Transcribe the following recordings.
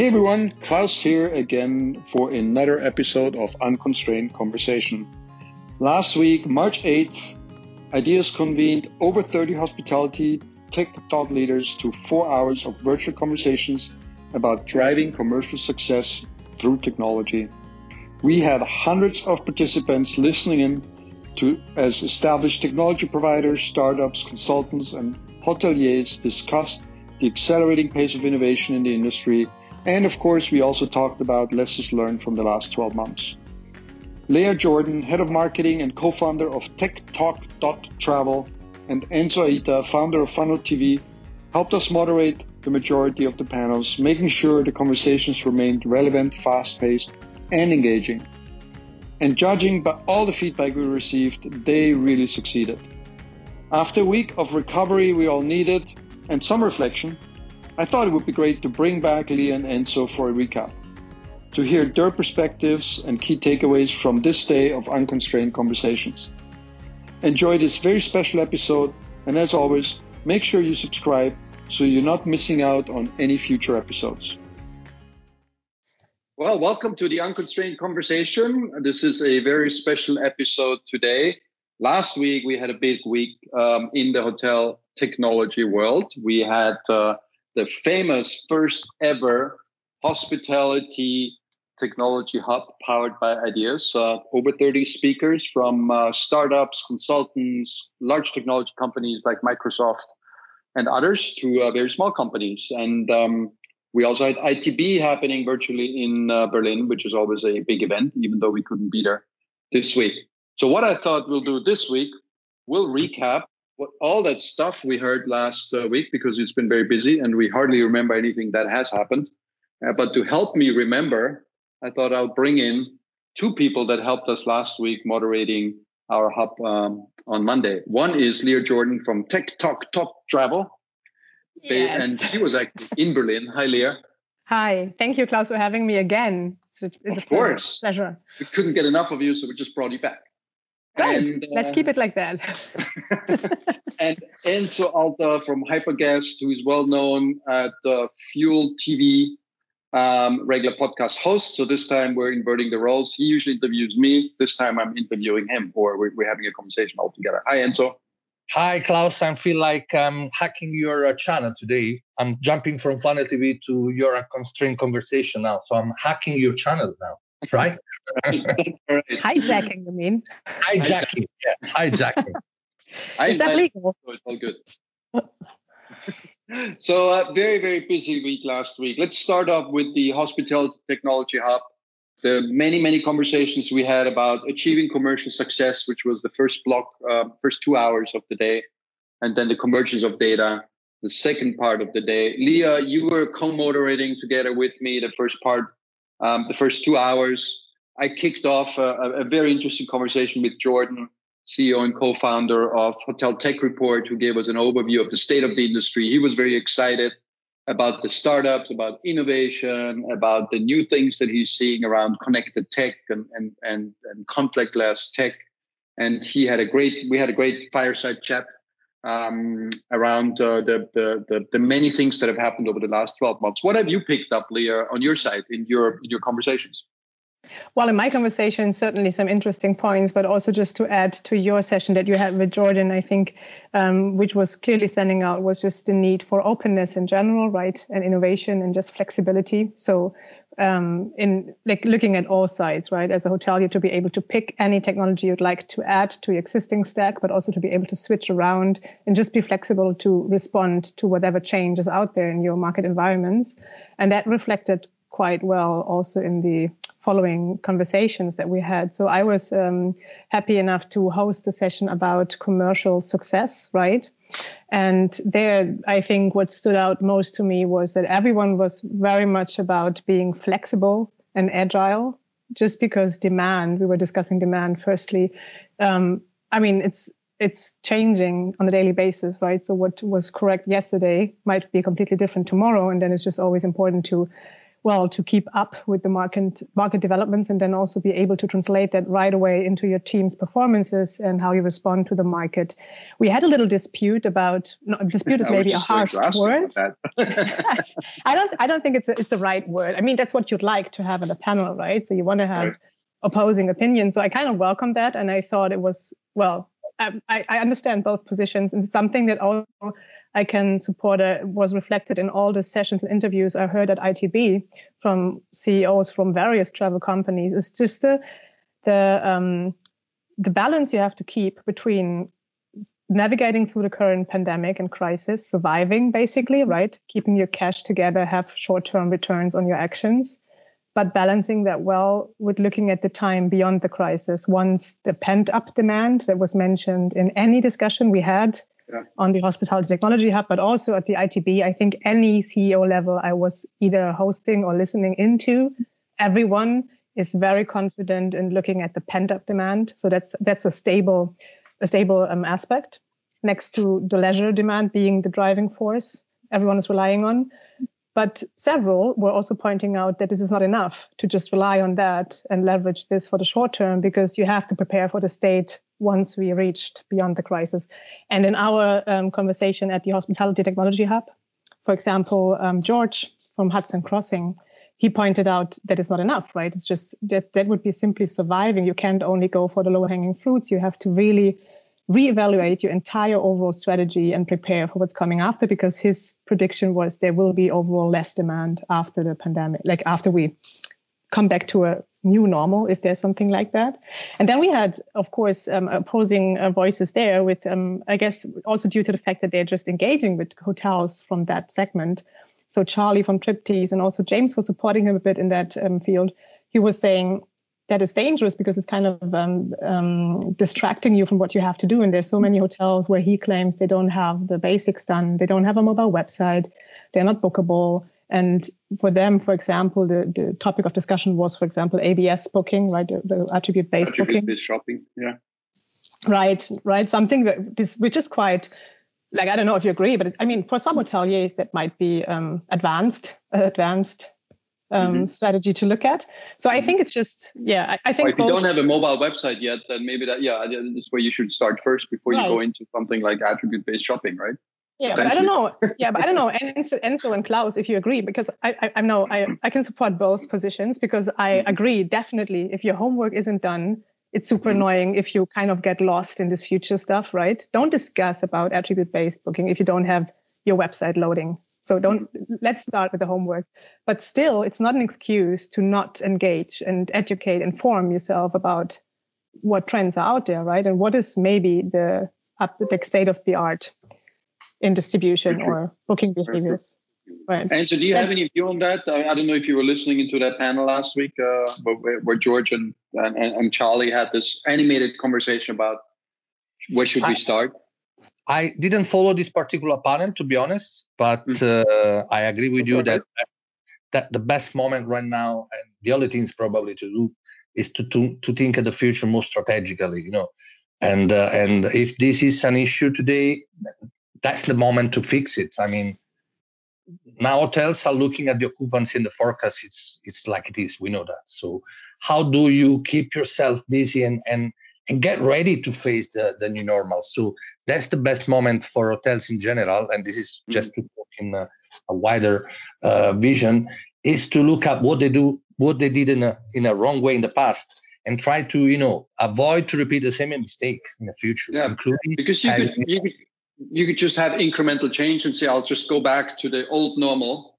Hey everyone, Klaus here again for another episode of Unconstrained Conversation. Last week, March 8th, Ideas convened over 30 hospitality tech thought leaders to four hours of virtual conversations about driving commercial success through technology. We had hundreds of participants listening in to as established technology providers, startups, consultants, and hoteliers discussed the accelerating pace of innovation in the industry. And of course, we also talked about lessons learned from the last 12 months. Leah Jordan, head of marketing and co-founder of TechTalk.travel, and Enzo Aita, founder of Funnel TV, helped us moderate the majority of the panels, making sure the conversations remained relevant, fast-paced, and engaging. And judging by all the feedback we received, they really succeeded. After a week of recovery we all needed and some reflection, I thought it would be great to bring back Leah and Enzo for a recap, to hear their perspectives and key takeaways from this day of unconstrained conversations. Enjoy this very special episode, and as always, make sure you subscribe so you're not missing out on any future episodes. Well, welcome to the Unconstrained Conversation. This is a very special episode today. Last week, we had a big week um, in the hotel technology world. We had uh, the famous first ever hospitality technology hub powered by ideas. Uh, over 30 speakers from uh, startups, consultants, large technology companies like Microsoft and others to uh, very small companies. And um, we also had ITB happening virtually in uh, Berlin, which is always a big event, even though we couldn't be there this week. So, what I thought we'll do this week, we'll recap what all that stuff we heard last uh, week because it's been very busy and we hardly remember anything that has happened. Uh, but to help me remember, I thought I'll bring in two people that helped us last week moderating our hub um, on Monday. One is Leah Jordan from Tech Talk Top Travel. Yes. And she was actually in Berlin. Hi, Leah. Hi. Thank you, Klaus, for having me again. It's a, it's of a course. pleasure. We couldn't get enough of you, so we just brought you back. Right. And, Let's uh, keep it like that. and Enzo Aita from Hyperguest, who is well known at uh, Fuel TV, um, regular podcast host. So this time we're inverting the roles. He usually interviews me. This time I'm interviewing him, or we're, we're having a conversation all together. Hi, Enzo. Hi, Klaus. I feel like I'm hacking your uh, channel today. I'm jumping from Funnel TV to your unconstrained conversation now. So I'm hacking your channel now, right? That's all right. Hijacking, you mean? Hijacking. Yeah, hijacking. Is that legal? so it's all good. so uh, very very busy week last week. Let's start off with the hospitality technology hub. The many many conversations we had about achieving commercial success, which was the first block, uh, first two hours of the day, and then the convergence of data, the second part of the day. Leah, you were co-moderating together with me the first part, um, the first two hours. I kicked off a, a- very interesting conversation with Jordan CEO and co-founder of Hotel Tech Report, who gave us an overview of the state of the industry. He was very excited about the startups, about innovation, about the new things that he's seeing around connected tech and and and, and contactless tech. And he had a great, we had a great fireside chat um, around uh, the, the the the many things that have happened over the last twelve months. What have you picked up, Leah, on your side in your in your conversations? Well, in my conversation, certainly some interesting points, but also just to add to your session that you had with Jordan, I think, um, which was clearly standing out, was just the need for openness in general, right, and innovation and just flexibility. So, um, in like looking at all sides, right, as a hotelier, to be able to pick any technology you'd like to add to your existing stack, but also to be able to switch around and just be flexible to respond to whatever change is out there in your market environments, and that reflected quite well also in the following conversations that we had. So I was um, happy enough to host a session about commercial success, right? And there, I think what stood out most to me was that everyone was very much about being flexible and agile, just because demand, we were discussing demand firstly. Um, I mean, it's it's changing on a daily basis, right? So what was correct yesterday might be completely different tomorrow, and then it's just always important to well to keep up with the market market developments and then also be able to translate that right away into your team's performances and how you respond to the market. We had a little dispute about no, dispute is maybe a harsh word. i don't i don't think it's a, it's the right word. I mean that's what you'd like to have in a panel right? So you want to have right. opposing opinions. So i kind of welcome that and i thought it was well um, I, I understand both positions and something that also I can support it was reflected in all the sessions and interviews I heard at ITB from CEOs from various travel companies. It's just the the um, the balance you have to keep between navigating through the current pandemic and crisis, surviving basically, right? Keeping your cash together, have short-term returns on your actions, but balancing that well with looking at the time beyond the crisis. Once the pent-up demand that was mentioned in any discussion we had yeah. on the Hospitality Technology Hub, but also at the ITB. I think any CEO level I was either hosting or listening into, everyone is very confident in looking at the pent up demand. So that's that's a stable a stable um, aspect next to the leisure demand being the driving force everyone is relying on. But several were also pointing out that this is not enough to just rely on that and leverage this for the short term because you have to prepare for the state once we reached beyond the crisis. And in our um, conversation at the Hospitality Technology Hub, for example, um, George from Hudson Crossing, he pointed out that it's not enough, right? It's just that that would be simply surviving. You can't only go for the low hanging fruits. You have to really reevaluate your entire overall strategy and prepare for what's coming after because his prediction was there will be overall less demand after the pandemic, like after we come back to a new normal if there's something like that. And then we had, of course, um, opposing uh, voices there with, um, I guess, also due to the fact that they're just engaging with hotels from that segment. So Charlie from Triptease and also James was supporting him a bit in that um, field. He was saying that is dangerous because it's kind of um, um, distracting you from what you have to do. And there's so many hotels where he claims they don't have the basics done. They don't have a mobile website. They're not bookable. And for them, for example, the, the topic of discussion was, for example, ABS booking, right? The, the attribute-based attribute booking. shopping, yeah. Right, right. Something that this, which is quite, like I don't know if you agree, but it, I mean, for some hoteliers that might be um, advanced, uh, advanced um, mm-hmm. strategy to look at. So I think it's just, yeah, I, I think. if both, you don't have a mobile website yet, then maybe that, yeah, this is where you should start first before right. you go into something like attribute-based shopping, right? Yeah, but I don't know. Yeah, but I don't know. Enzo, and Klaus, if you agree, because I, I, I know I, I can support both positions because I mm-hmm. agree definitely. If your homework isn't done, it's super mm-hmm. annoying if you kind of get lost in this future stuff, right? Don't discuss about attribute-based booking if you don't have your website loading. So don't. Let's start with the homework. But still, it's not an excuse to not engage and educate, inform yourself about what trends are out there, right? And what is maybe the up the state of the art in distribution or booking behaviors. Right. And so, do you have any view on that? I, I, don't know if you were listening into that panel last week, uh, where, where, George and, and, and Charlie had this animated conversation about where should we start. I didn't follow this particular panel, to be honest, but mm-hmm. uh, I agree with you that that the best moment right now, and the only thing is probably to do, is to to, to think of the future more strategically. You know, and uh, and if this is an issue today, that's the moment to fix it. I mean, now hotels are looking at the occupancy in the forecast. It's it's like it is. We know that. So how do you keep yourself busy and and and get ready to face the, the new normal? So that's the best moment for hotels in general. And this is mm-hmm. just to talk in a, a wider uh, vision, is to look at what they do, what they did in a in a wrong way in the past, and try to you know avoid to repeat the same mistake in the future. Yeah, including because you could, you could you could just have incremental change and say, I'll just go back to the old normal.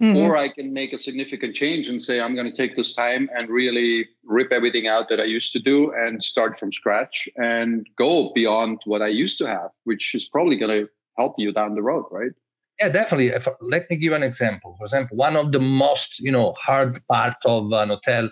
Mm-hmm. Or I can make a significant change and say, I'm going to take this time and really rip everything out that I used to do and start from scratch and go beyond what I used to have, which is probably going to help you down the road, right? Yeah, definitely. If, let me give an example. For example, one of the most you know hard part of an hotel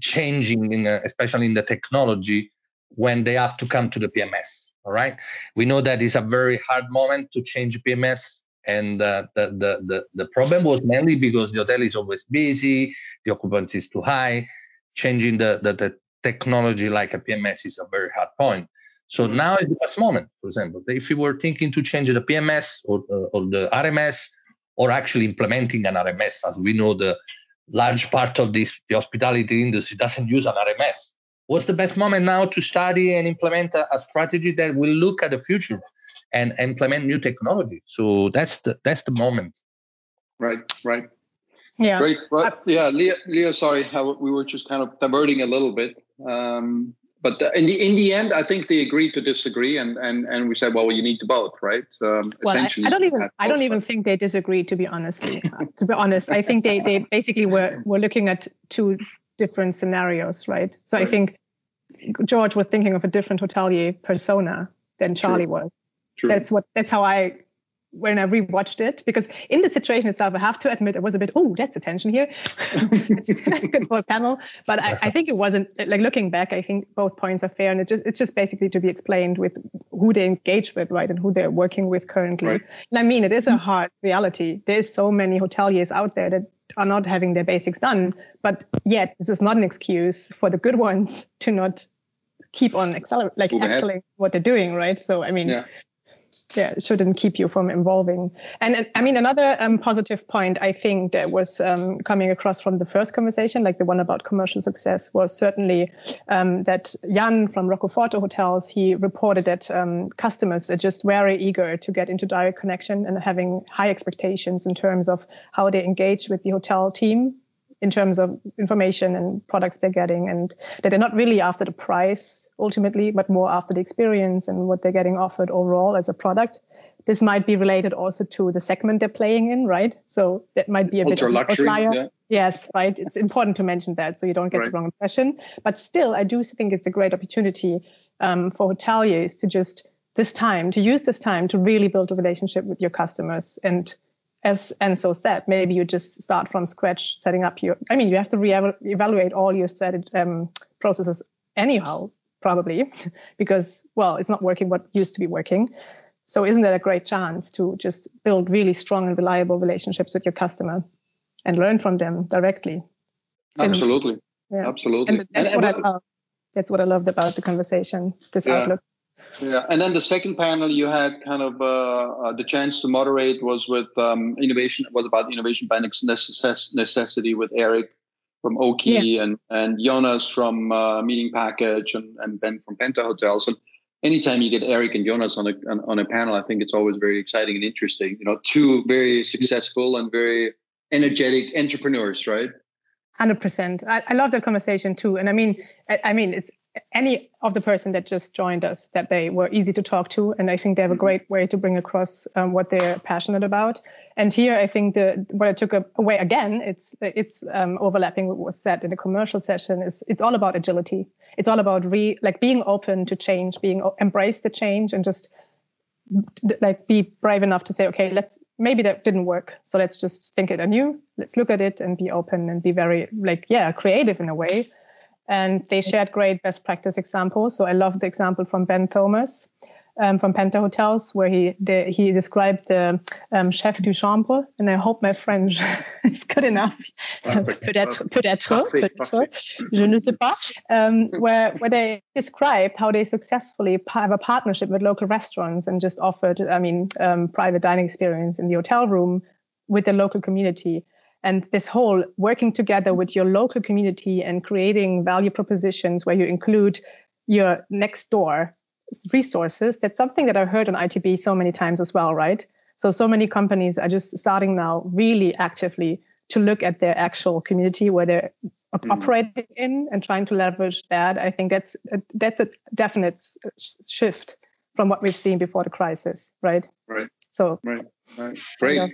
changing, in a, especially in the technology, when they have to come to the PMS all right. We know that it's a very hard moment to change PMS. And uh, the, the, the, the problem was mainly because the hotel is always busy, the occupancy is too high. Changing the, the, the technology like a PMS is a very hard point. So mm-hmm. now is the best moment, for example. If you were thinking to change the PMS or, uh, or the RMS, or actually implementing an RMS, as we know the large part of this the hospitality industry doesn't use an RMS. What's the best moment now to study and implement a, a strategy that will look at the future and implement new technology? So that's the that's the moment. Right, right. Yeah. Great. Well, yeah, Leo, Leo, sorry, we were just kind of diverting a little bit. Um, but in the in the end, I think they agreed to disagree, and and and we said, well, you need to both, right? Um, well, I, I, don't even I don't even think they disagreed. To be honestly, uh, to be honest, I think they they basically were were looking at two different scenarios, right? So right. I think George was thinking of a different hotelier persona than Charlie True. was. True. That's what that's how I when I rewatched it, because in the situation itself, I have to admit, it was a bit, oh, that's attention here. that's, that's, good for a panel. But I, I, think it wasn't like looking back, I think both points are fair. And it just it's just basically to be explained with who they engage with, right? And who they're working with currently. Right. And I mean, it is a hard reality. There's so many hoteliers out there that are not having their basics done. But yet this is not an excuse for the good ones to not keep on accelerating, like excelling what they're doing, right? So I mean, yeah yeah, shouldn't keep you from evolving. And I mean, another um, positive point I think that was um, coming across from the first conversation, like the one about commercial success, was certainly um, that Jan from Rocco Forte Hotels he reported that um, customers are just very eager to get into direct connection and having high expectations in terms of how they engage with the hotel team in terms of information and products they're getting and that they're not really after the price ultimately but more after the experience and what they're getting offered overall as a product. This might be related also to the segment they're playing in right? So that might be a Ultra bit luxury, yeah. yes right? It's important to mention that so you don't get right. the wrong impression but still i do think it's a great opportunity um, for hoteliers to just this time to use this time to really build a relationship with your customers and as Enzo said, maybe you just start from scratch, setting up your. I mean, you have to re-evaluate all your strategy um, processes anyhow, probably, because well, it's not working what used to be working. So, isn't that a great chance to just build really strong and reliable relationships with your customer and learn from them directly? Absolutely. Yeah. Absolutely. And that's, and, what I love. that's what I loved about the conversation. This yeah. outlook. Yeah, and then the second panel you had kind of uh, uh, the chance to moderate was with um, innovation. Was about innovation by necessity with Eric from Oaky yes. and and Jonas from uh, Meeting Package and, and Ben from Penta Hotels. And anytime you get Eric and Jonas on a on a panel, I think it's always very exciting and interesting. You know, two very successful and very energetic entrepreneurs, right? Hundred percent. I, I love that conversation too, and I mean, I, I mean, it's any of the person that just joined us that they were easy to talk to and i think they have a mm-hmm. great way to bring across um, what they're passionate about. And here i think the what i took away again it's it's um, overlapping what was said in the commercial session is it's all about agility. It's all about re like being open to change being embrace the change and just like be brave enough to say okay let's maybe that didn't work so let's just think it anew. Let's look at it and be open and be very like yeah creative in a way and they shared great best practice examples. So I love the example from Ben Thomas um, from Penta Hotels, where he de- he described the um, chef du chambre, and I hope my French is good enough. peut-être, peut-être, peut-être, je ne sais pas. Um, where where they described how they successfully have a partnership with local restaurants and just offered, I mean, um, private dining experience in the hotel room with the local community and this whole working together with your local community and creating value propositions where you include your next door resources that's something that i've heard on itb so many times as well right? So so many companies are just starting now really actively to look at their actual community where they're mm. operating in and trying to leverage that. I think that's a, that's a definite shift from what we've seen before the crisis right? Right. So right. Right. Great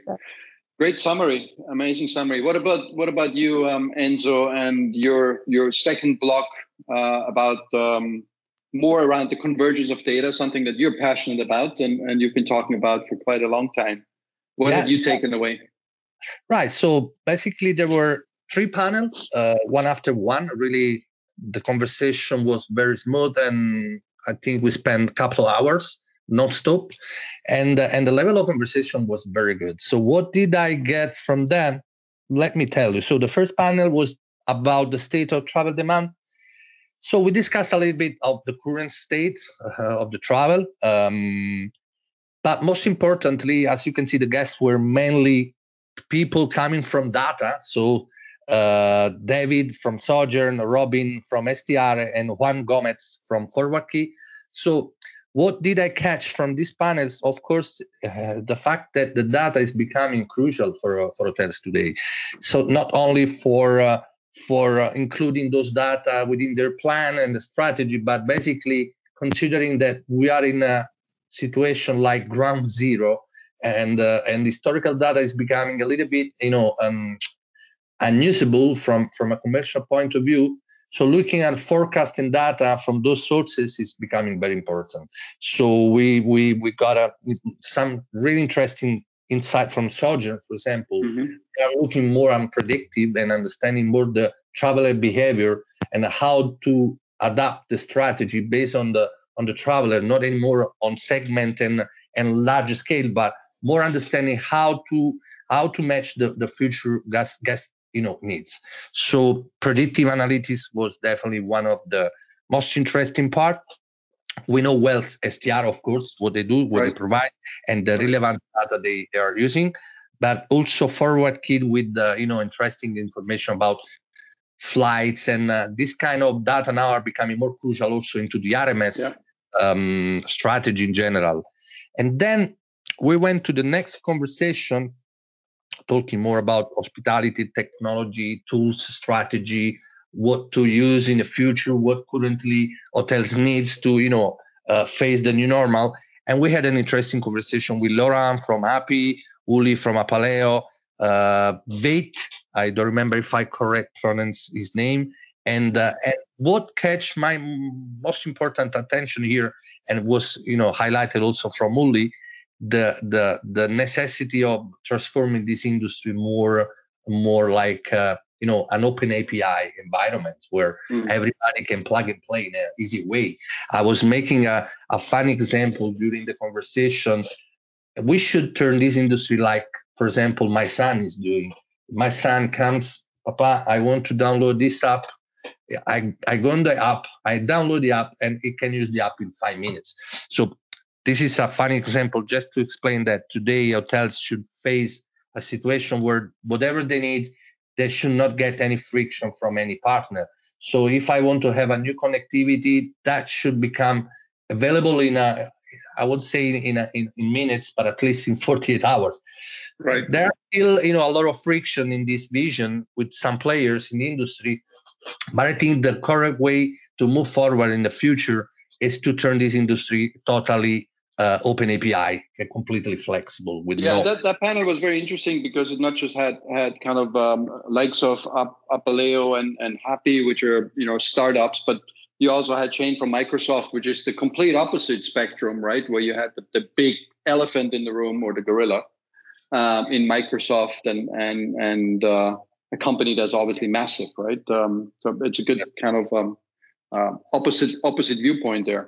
Great summary, amazing summary. What about what about you, um, Enzo, and your your second block uh, about um, more around the convergence of data, something that you're passionate about and, and you've been talking about for quite a long time. What yeah. have you taken away? Right. So basically, there were three panels, uh, one after one. Really, the conversation was very smooth, and I think we spent a couple of hours non-stop and uh, and the level of conversation was very good. So what did i get from them let me tell you. So the first panel was about the state of travel demand. So we discussed a little bit of the current state uh, of the travel um, but most importantly as you can see the guests were mainly people coming from data. So uh, David from Sojern, Robin from STR, and Juan Gomez from ForwardKey. So, what did I catch from these panels? Of course, uh, the fact that the data is becoming crucial for uh, for hotels today. So, not only for uh, for uh, including those data within their plan and the strategy, but basically considering that we are in a situation like ground zero and uh, and historical data is becoming a little bit you know um, unusable from from a commercial point of view so looking at forecasting data from those sources is becoming very important so we we we got a some really interesting insight from Sojern, for example mm-hmm. they are looking more on predictive and understanding more the traveler behavior and how to adapt the strategy based on the on the traveler not anymore on segment and and large scale but more understanding how to how to match the, the future gas guest you know needs. So predictive analytics was definitely one of the most interesting part. We know well str of course what they do what right. they provide and the relevant data they, they are using. But also ForwardKey with the you know interesting information about flights and uh, this kind of data now are becoming more crucial also into the rms yeah. um, strategy in general. And then we went to the next conversation talking more about hospitality technology tools strategy what to use in the future what currently hotels needs to you know uh, face the new normal and we had an interesting conversation with laurent from Hapi uli from apaleo uh, Veit, I don't remember if I correct pronounce his name. And, uh, and what catch my most important attention here, and was you know highlighted also from Uli, the the the necessity of transforming this industry more more like uh, you know an open API environment where mm. everybody can plug and play in an easy way. I was making a, a fun example during the conversation. We should turn this industry like, for example, my son is doing. My son comes, Papa, I want to download this app. I, I go on the app, I download the app, and it can use the app in five minutes. So this is a funny example just to explain that today hotels should face a situation where whatever they need, they should not get any friction from any partner. So if I want to have a new connectivity, that should become available in a, I would say in, a, in, in minutes, but at least in 48 hours. Right. There are still, you know, a lot of friction in this vision with some players in the industry, but I think the correct way to move forward in the future is to turn this industry totally uh, open API, completely flexible. With yeah, no- that, that panel was very interesting because it not just had had kind of um, likes of Apaleo and and Hapi, which are you know startups, but you also had Shane from Microsoft, which is the complete opposite spectrum, right? Where you had the, the big elephant in the room or the gorilla um, in Microsoft, and and and uh, a company that's obviously massive, right? Um, so it's a good kind of um, uh, opposite opposite viewpoint there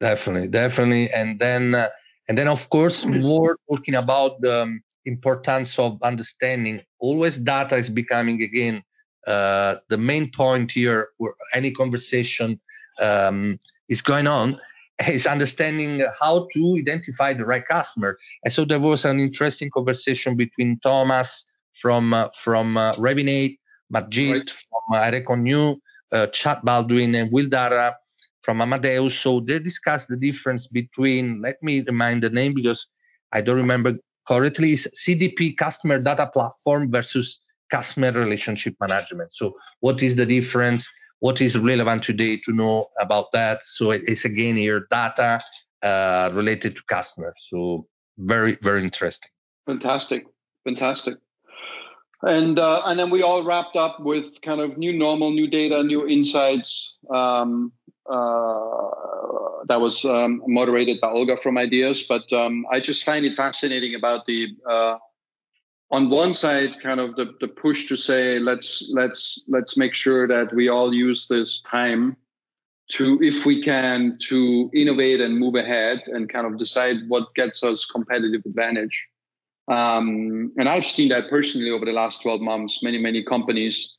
definitely definitely. And then uh, and then of course more talking about the um, importance of understanding. Always data is becoming again uh, the main point here where any conversation um, is going on is understanding how to identify the right customer. And so there was an interesting conversation between thomas from uh, from uh, Revinate, Margit right. from uh, New, uh, Chad Baldwin, and Will Dara from Amadeus. So they discussed the difference between, let me remind the name because I don't remember correctly, is CDP customer data platform versus customer relationship management. So what is the difference? What is relevant today to know about that? So it's again here data uh, related to customers. So very, very interesting. Fantastic. Fantastic. And uh, and then we all wrapped up with kind of new normal, new data, new insights. Um, uh, that was um, moderated by Olga from Ideas. But um, I just find it fascinating about the uh, on one side, kind of the, the push to say let's let's let's make sure that we all use this time to, if we can, to innovate and move ahead and kind of decide what gets us competitive advantage. Um, and I've seen that personally over the last 12 months. Many many companies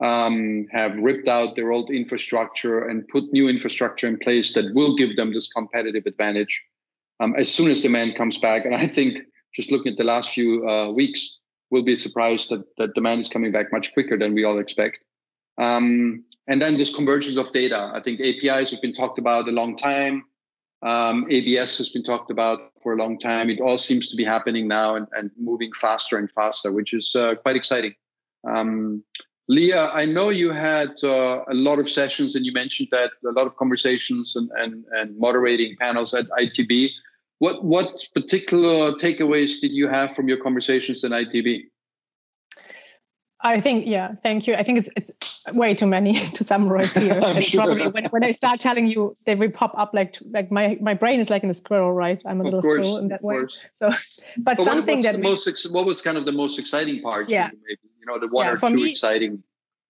um, have ripped out their old infrastructure and put new infrastructure in place that will give them this competitive advantage um, as soon as demand comes back. And I think just looking at the last few uh, weeks, we'll be surprised that, that demand is coming back much quicker than we all expect. Um, and then this convergence of data. I think APIs have been talked about a long time. Um, ABS has been talked about for a long time. It all seems to be happening now and, and moving faster and faster, which is uh, quite exciting. Um, Leah, I know you had uh, a lot of sessions and you mentioned that a lot of conversations and, and, and moderating panels at ITB. What, what particular takeaways did you have from your conversations in ITB? I think, yeah, thank you. I think it's it's way too many to summarize here. and sure. probably when, when I start telling you, they will pop up like like my my brain is like in a squirrel, right? I'm a of little course, squirrel in that way. Course. So, but, but something that most what was kind of the most exciting part? Yeah, you know the one yeah, or two me, exciting.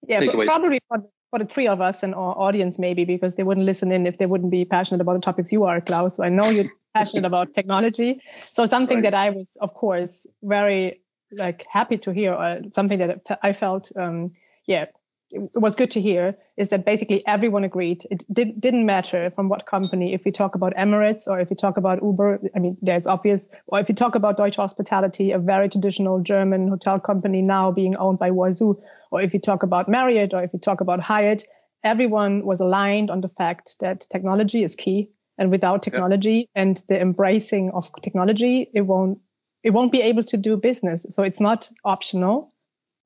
Yeah, but probably for, for the three of us and our audience, maybe because they wouldn't listen in if they wouldn't be passionate about the topics you are, Klaus. So I know you're passionate about technology. So something right. that I was, of course, very like happy to hear or something that I felt, um, yeah, was good to hear is that basically everyone agreed it did, didn't matter from what company if we talk about emirates or if we talk about uber i mean there's obvious or if you talk about deutsche hospitality a very traditional german hotel company now being owned by Huazhu, or if you talk about marriott or if you talk about hyatt everyone was aligned on the fact that technology is key and without technology yeah. and the embracing of technology it won't it won't be able to do business. So it's not optional.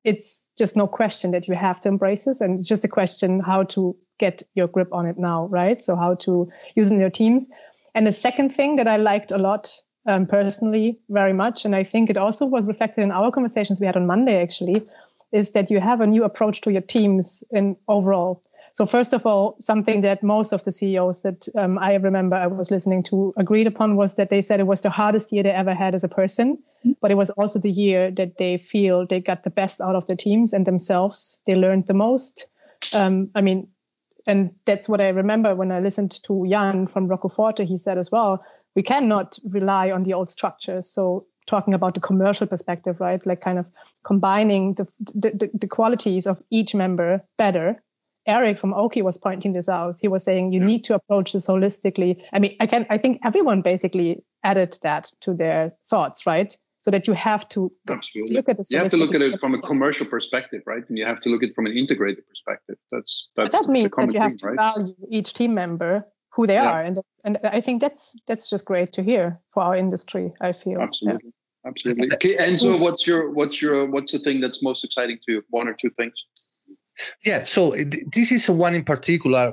It's just no question that you have to embrace this. And it's just a question how to get your grip on it now, right? So how to use in your teams. And the second thing that I liked a lot um, personally, very much, and I think it also was reflected in our conversations we had on Monday actually, is that you have a new approach to your teams in overall. So first of all, something that most of the CEOs that um, I remember I was listening to agreed upon was that they said it was the hardest year they ever had as a person, mm-hmm. but it was also the year that they feel they got the best out of the teams and themselves. They learned the most. Um, I mean, and that's what I remember when I listened to Jan from Rocco Forte. He said as well, we cannot rely on the old structures. So talking about the commercial perspective, right? Like kind of combining the, the, the qualities of each member better Eric from Oaky was pointing this out. He was saying you yeah. need to approach this holistically. I mean, I can I think everyone basically added that to their thoughts, right? So that you have to Absolutely. look at this. You have to look at it from a commercial perspective, right? And you have to look at it from an integrated perspective. That's that's but that means that you have thing, to right? value each team member who they yeah. are, and and I think that's that's just great to hear for our industry. I feel absolutely. Yeah. Absolutely. Okay, and so what's your what's your what's the thing that's most exciting to you? One or two things? Yeah, so this is one in particular.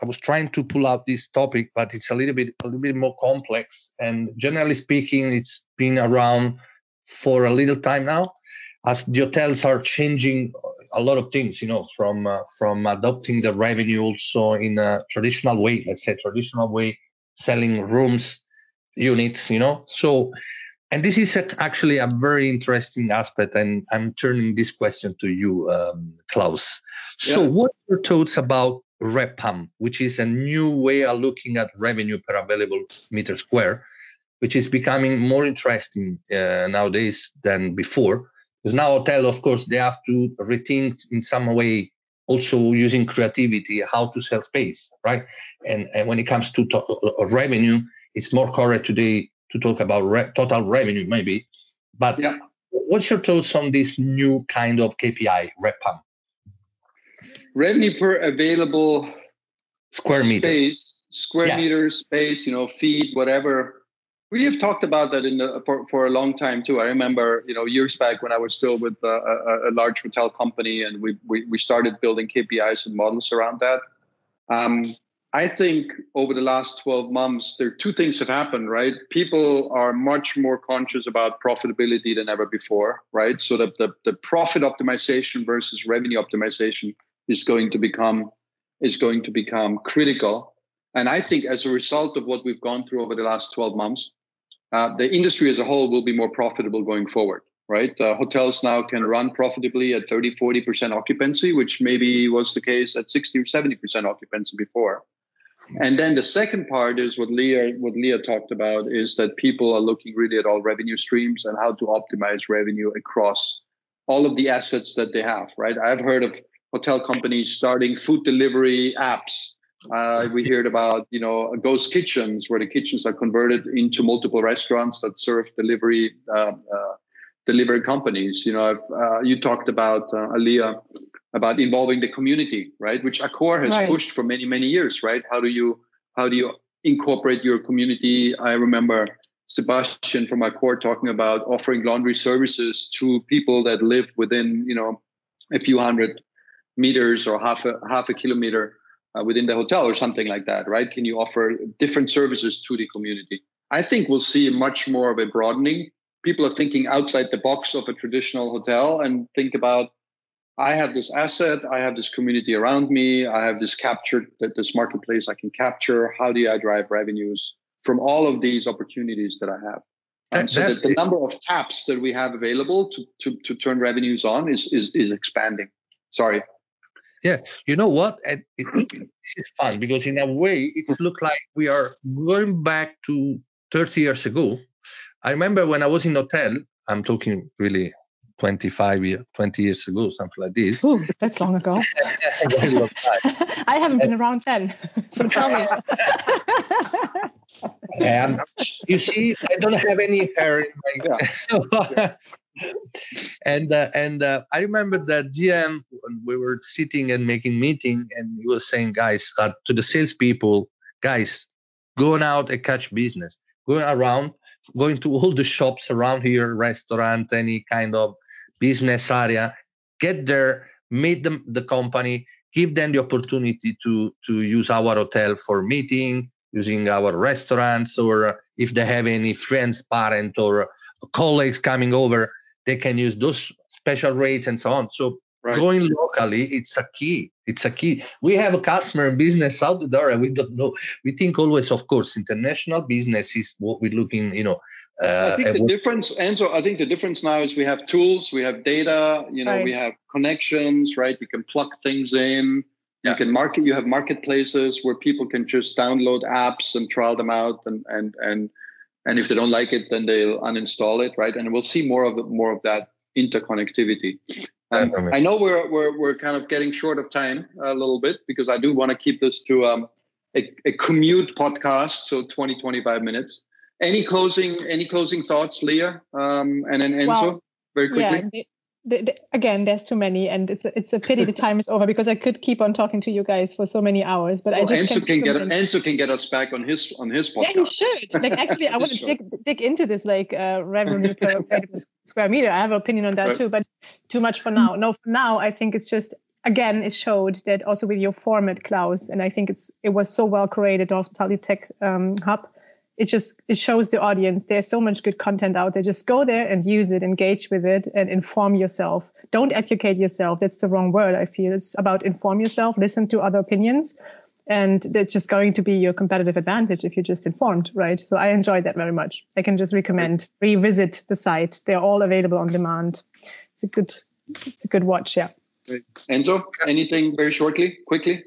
I was trying to pull out this topic, but it's a little bit a little bit more complex. And generally speaking, it's been around for a little time now, as the hotels are changing a lot of things. You know, from uh, from adopting the revenue also in a traditional way, let's say traditional way, selling rooms, units. You know, so and this is actually a very interesting aspect and i'm turning this question to you um, klaus. So yeah. what are your thoughts about RevPAM which is a new way of looking at revenue per available meter square which is becoming more interesting uh, nowadays than before? Because now hotel of course they have to rethink in some way also using creativity how to sell space right? And, and when it comes to, to uh, revenue it's more correct today to talk about re- total revenue, maybe. But yeah. what's your thoughts on this new kind of KPI, RevPAM? Revenue per available square meter space, square yeah. meter space, you know, feet, whatever. We have talked about that in the, for, for a long time too. I remember, you know, years back when I was still with a, a, a large hotel company, and we, we we started building KPIs and models around that. Um, I think over the last 12 months, there are two things have happened, right? People are much more conscious about profitability than ever before, right? So that the, the profit optimization versus revenue optimization is going to become is going to become critical. And I think as a result of what we've gone through over the last 12 months, uh, the industry as a whole will be more profitable going forward, right? Uh, hotels now can run profitably at 30, 40% occupancy, which maybe was the case at 60 or 70% occupancy before. And then the second part is what Leah what Leah talked about is that people are looking really at all revenue streams and how to optimize revenue across all of the assets that they have. Right? I've heard of hotel companies starting food delivery apps. Uh, we heard about you know ghost kitchens where the kitchens are converted into multiple restaurants that serve delivery uh, uh, delivery companies. You know, uh, you talked about uh, about involving the community, right? Which Accor has right. pushed for many many years, right? How do you how do you incorporate your community? I remember Sebastian from Accor talking about offering laundry services to people that live within you know a few hundred meters or half a half a kilometer uh, within the hotel or something like that, right? Can you offer different services to the community? I think we'll see much more of a broadening. People are thinking outside the box of a traditional hotel and think about I have this asset, I have this community around me, I have this captured this marketplace I can capture. How do I drive revenues from all of these opportunities that I have? Um, so that the number of taps that we have available to, to, to turn revenues on is, is, is expanding. Sorry. Yeah, you know what? It, it, this is fun because in a way it's look like we are going back to 30 years ago. I remember when I was in hotel. I'm talking really 25 years, 20 years ago, something like this. Ooh, that's long ago. long I haven't been around then, so tell me. and you see, I don't have any hair in my. Yeah. and uh, and uh, I remember that GM we were sitting and making meeting, and he was saying, guys, uh, to the salespeople, guys, going out and catch business, going around, going to all the shops around here, restaurant, any kind of business area, get there, meet them, the company, give them the opportunity to to use our hotel for meeting, using our restaurants, or if they have any friends, parent, or colleagues coming over they can use those special rates and so on. So right. going locally, it's a key. It's a key. We have a customer business out the door, and we don't know. We think always, of course, international business is what we're looking. You know, uh, I think the difference, Enzo. I think the difference now is we have tools, we have data. You know, right. we have connections. Right, you can plug things in. Yeah. You can market. You have marketplaces where people can just download apps and trial them out, and and and and if they don't like it then they'll uninstall it right and we'll see more of the, more of that interconnectivity um, i know we're, we're we're kind of getting short of time a little bit because i do want to keep this to um, a, a, commute podcast so 20 25 minutes. Any closing any closing thoughts leah um, and then enzo well, very quickly? yeah, the, the, again, there's too many, and it's a, it's a pity the time is over because I could keep on talking to you guys for so many hours. But well, I just Enzo can get Enzo can get us back on his on his podcast. Yeah, he should. Like actually, I want to dig dig into this like uh, revenue per square meter. I have an opinion on that right. too, but too much for now. No, for now, I think it's just again it showed that also with your format, Klaus, and I think it's it was so well created. The hospitality tech um, hub it just it shows the audience there's so much good content out there. Just go there and use it engage with it and inform yourself. Don't educate yourself. That's the wrong word i feel. It's about inform yourself listen to other opinions and that's just going to be your competitive advantage if you're just informed right? So i enjoyed that very much. I can just recommend revisit the site. They're all available on demand. It's a good it's a good watch yeah. Enzo anything very shortly quickly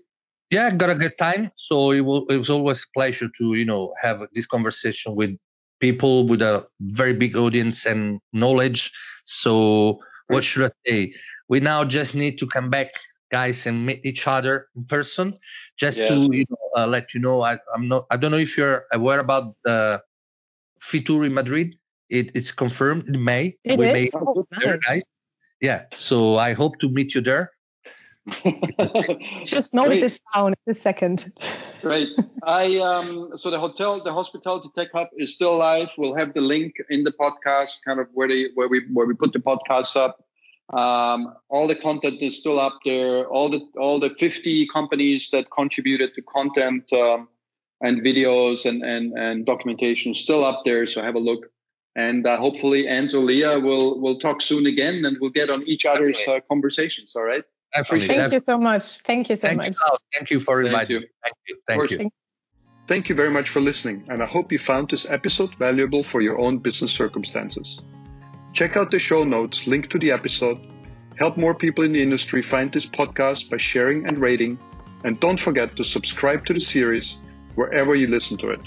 yeah, got a good time. So it, will, it was always a pleasure to you know have this conversation with people with a very big audience and knowledge. So what should I say? We now just need to come back, guys, and meet each other in person, just yeah. to you know, uh, let you know. I, am not. I don't know if you're aware about the Fitur in Madrid. It, it's confirmed in May. It we is? may oh, there, guys. Yeah. So I hope to meet you there. Just noted this down in a second. Great. I um so the hotel, the hospitality tech hub is still live. We'll have the link in the podcast, kind of where they where we where we put the podcast up. Um, all the content is still up there. All the all the 50 companies that contributed to content um, and videos and and and documentation still up there. So have a look. And uh, hopefully, Enzo Leah will will talk soon again, and we'll get on each other's uh, conversations. All right. Definitely. Thank you so much. Thank you so Thank much. You, Thank you for inviting me. Thank you. Thank you. Thank you very much for listening, and I hope you found this episode valuable for your own business circumstances. Check out the show notes linked to the episode. Help more people in the industry find this podcast by sharing and rating. And don't forget to subscribe to the series wherever you listen to it.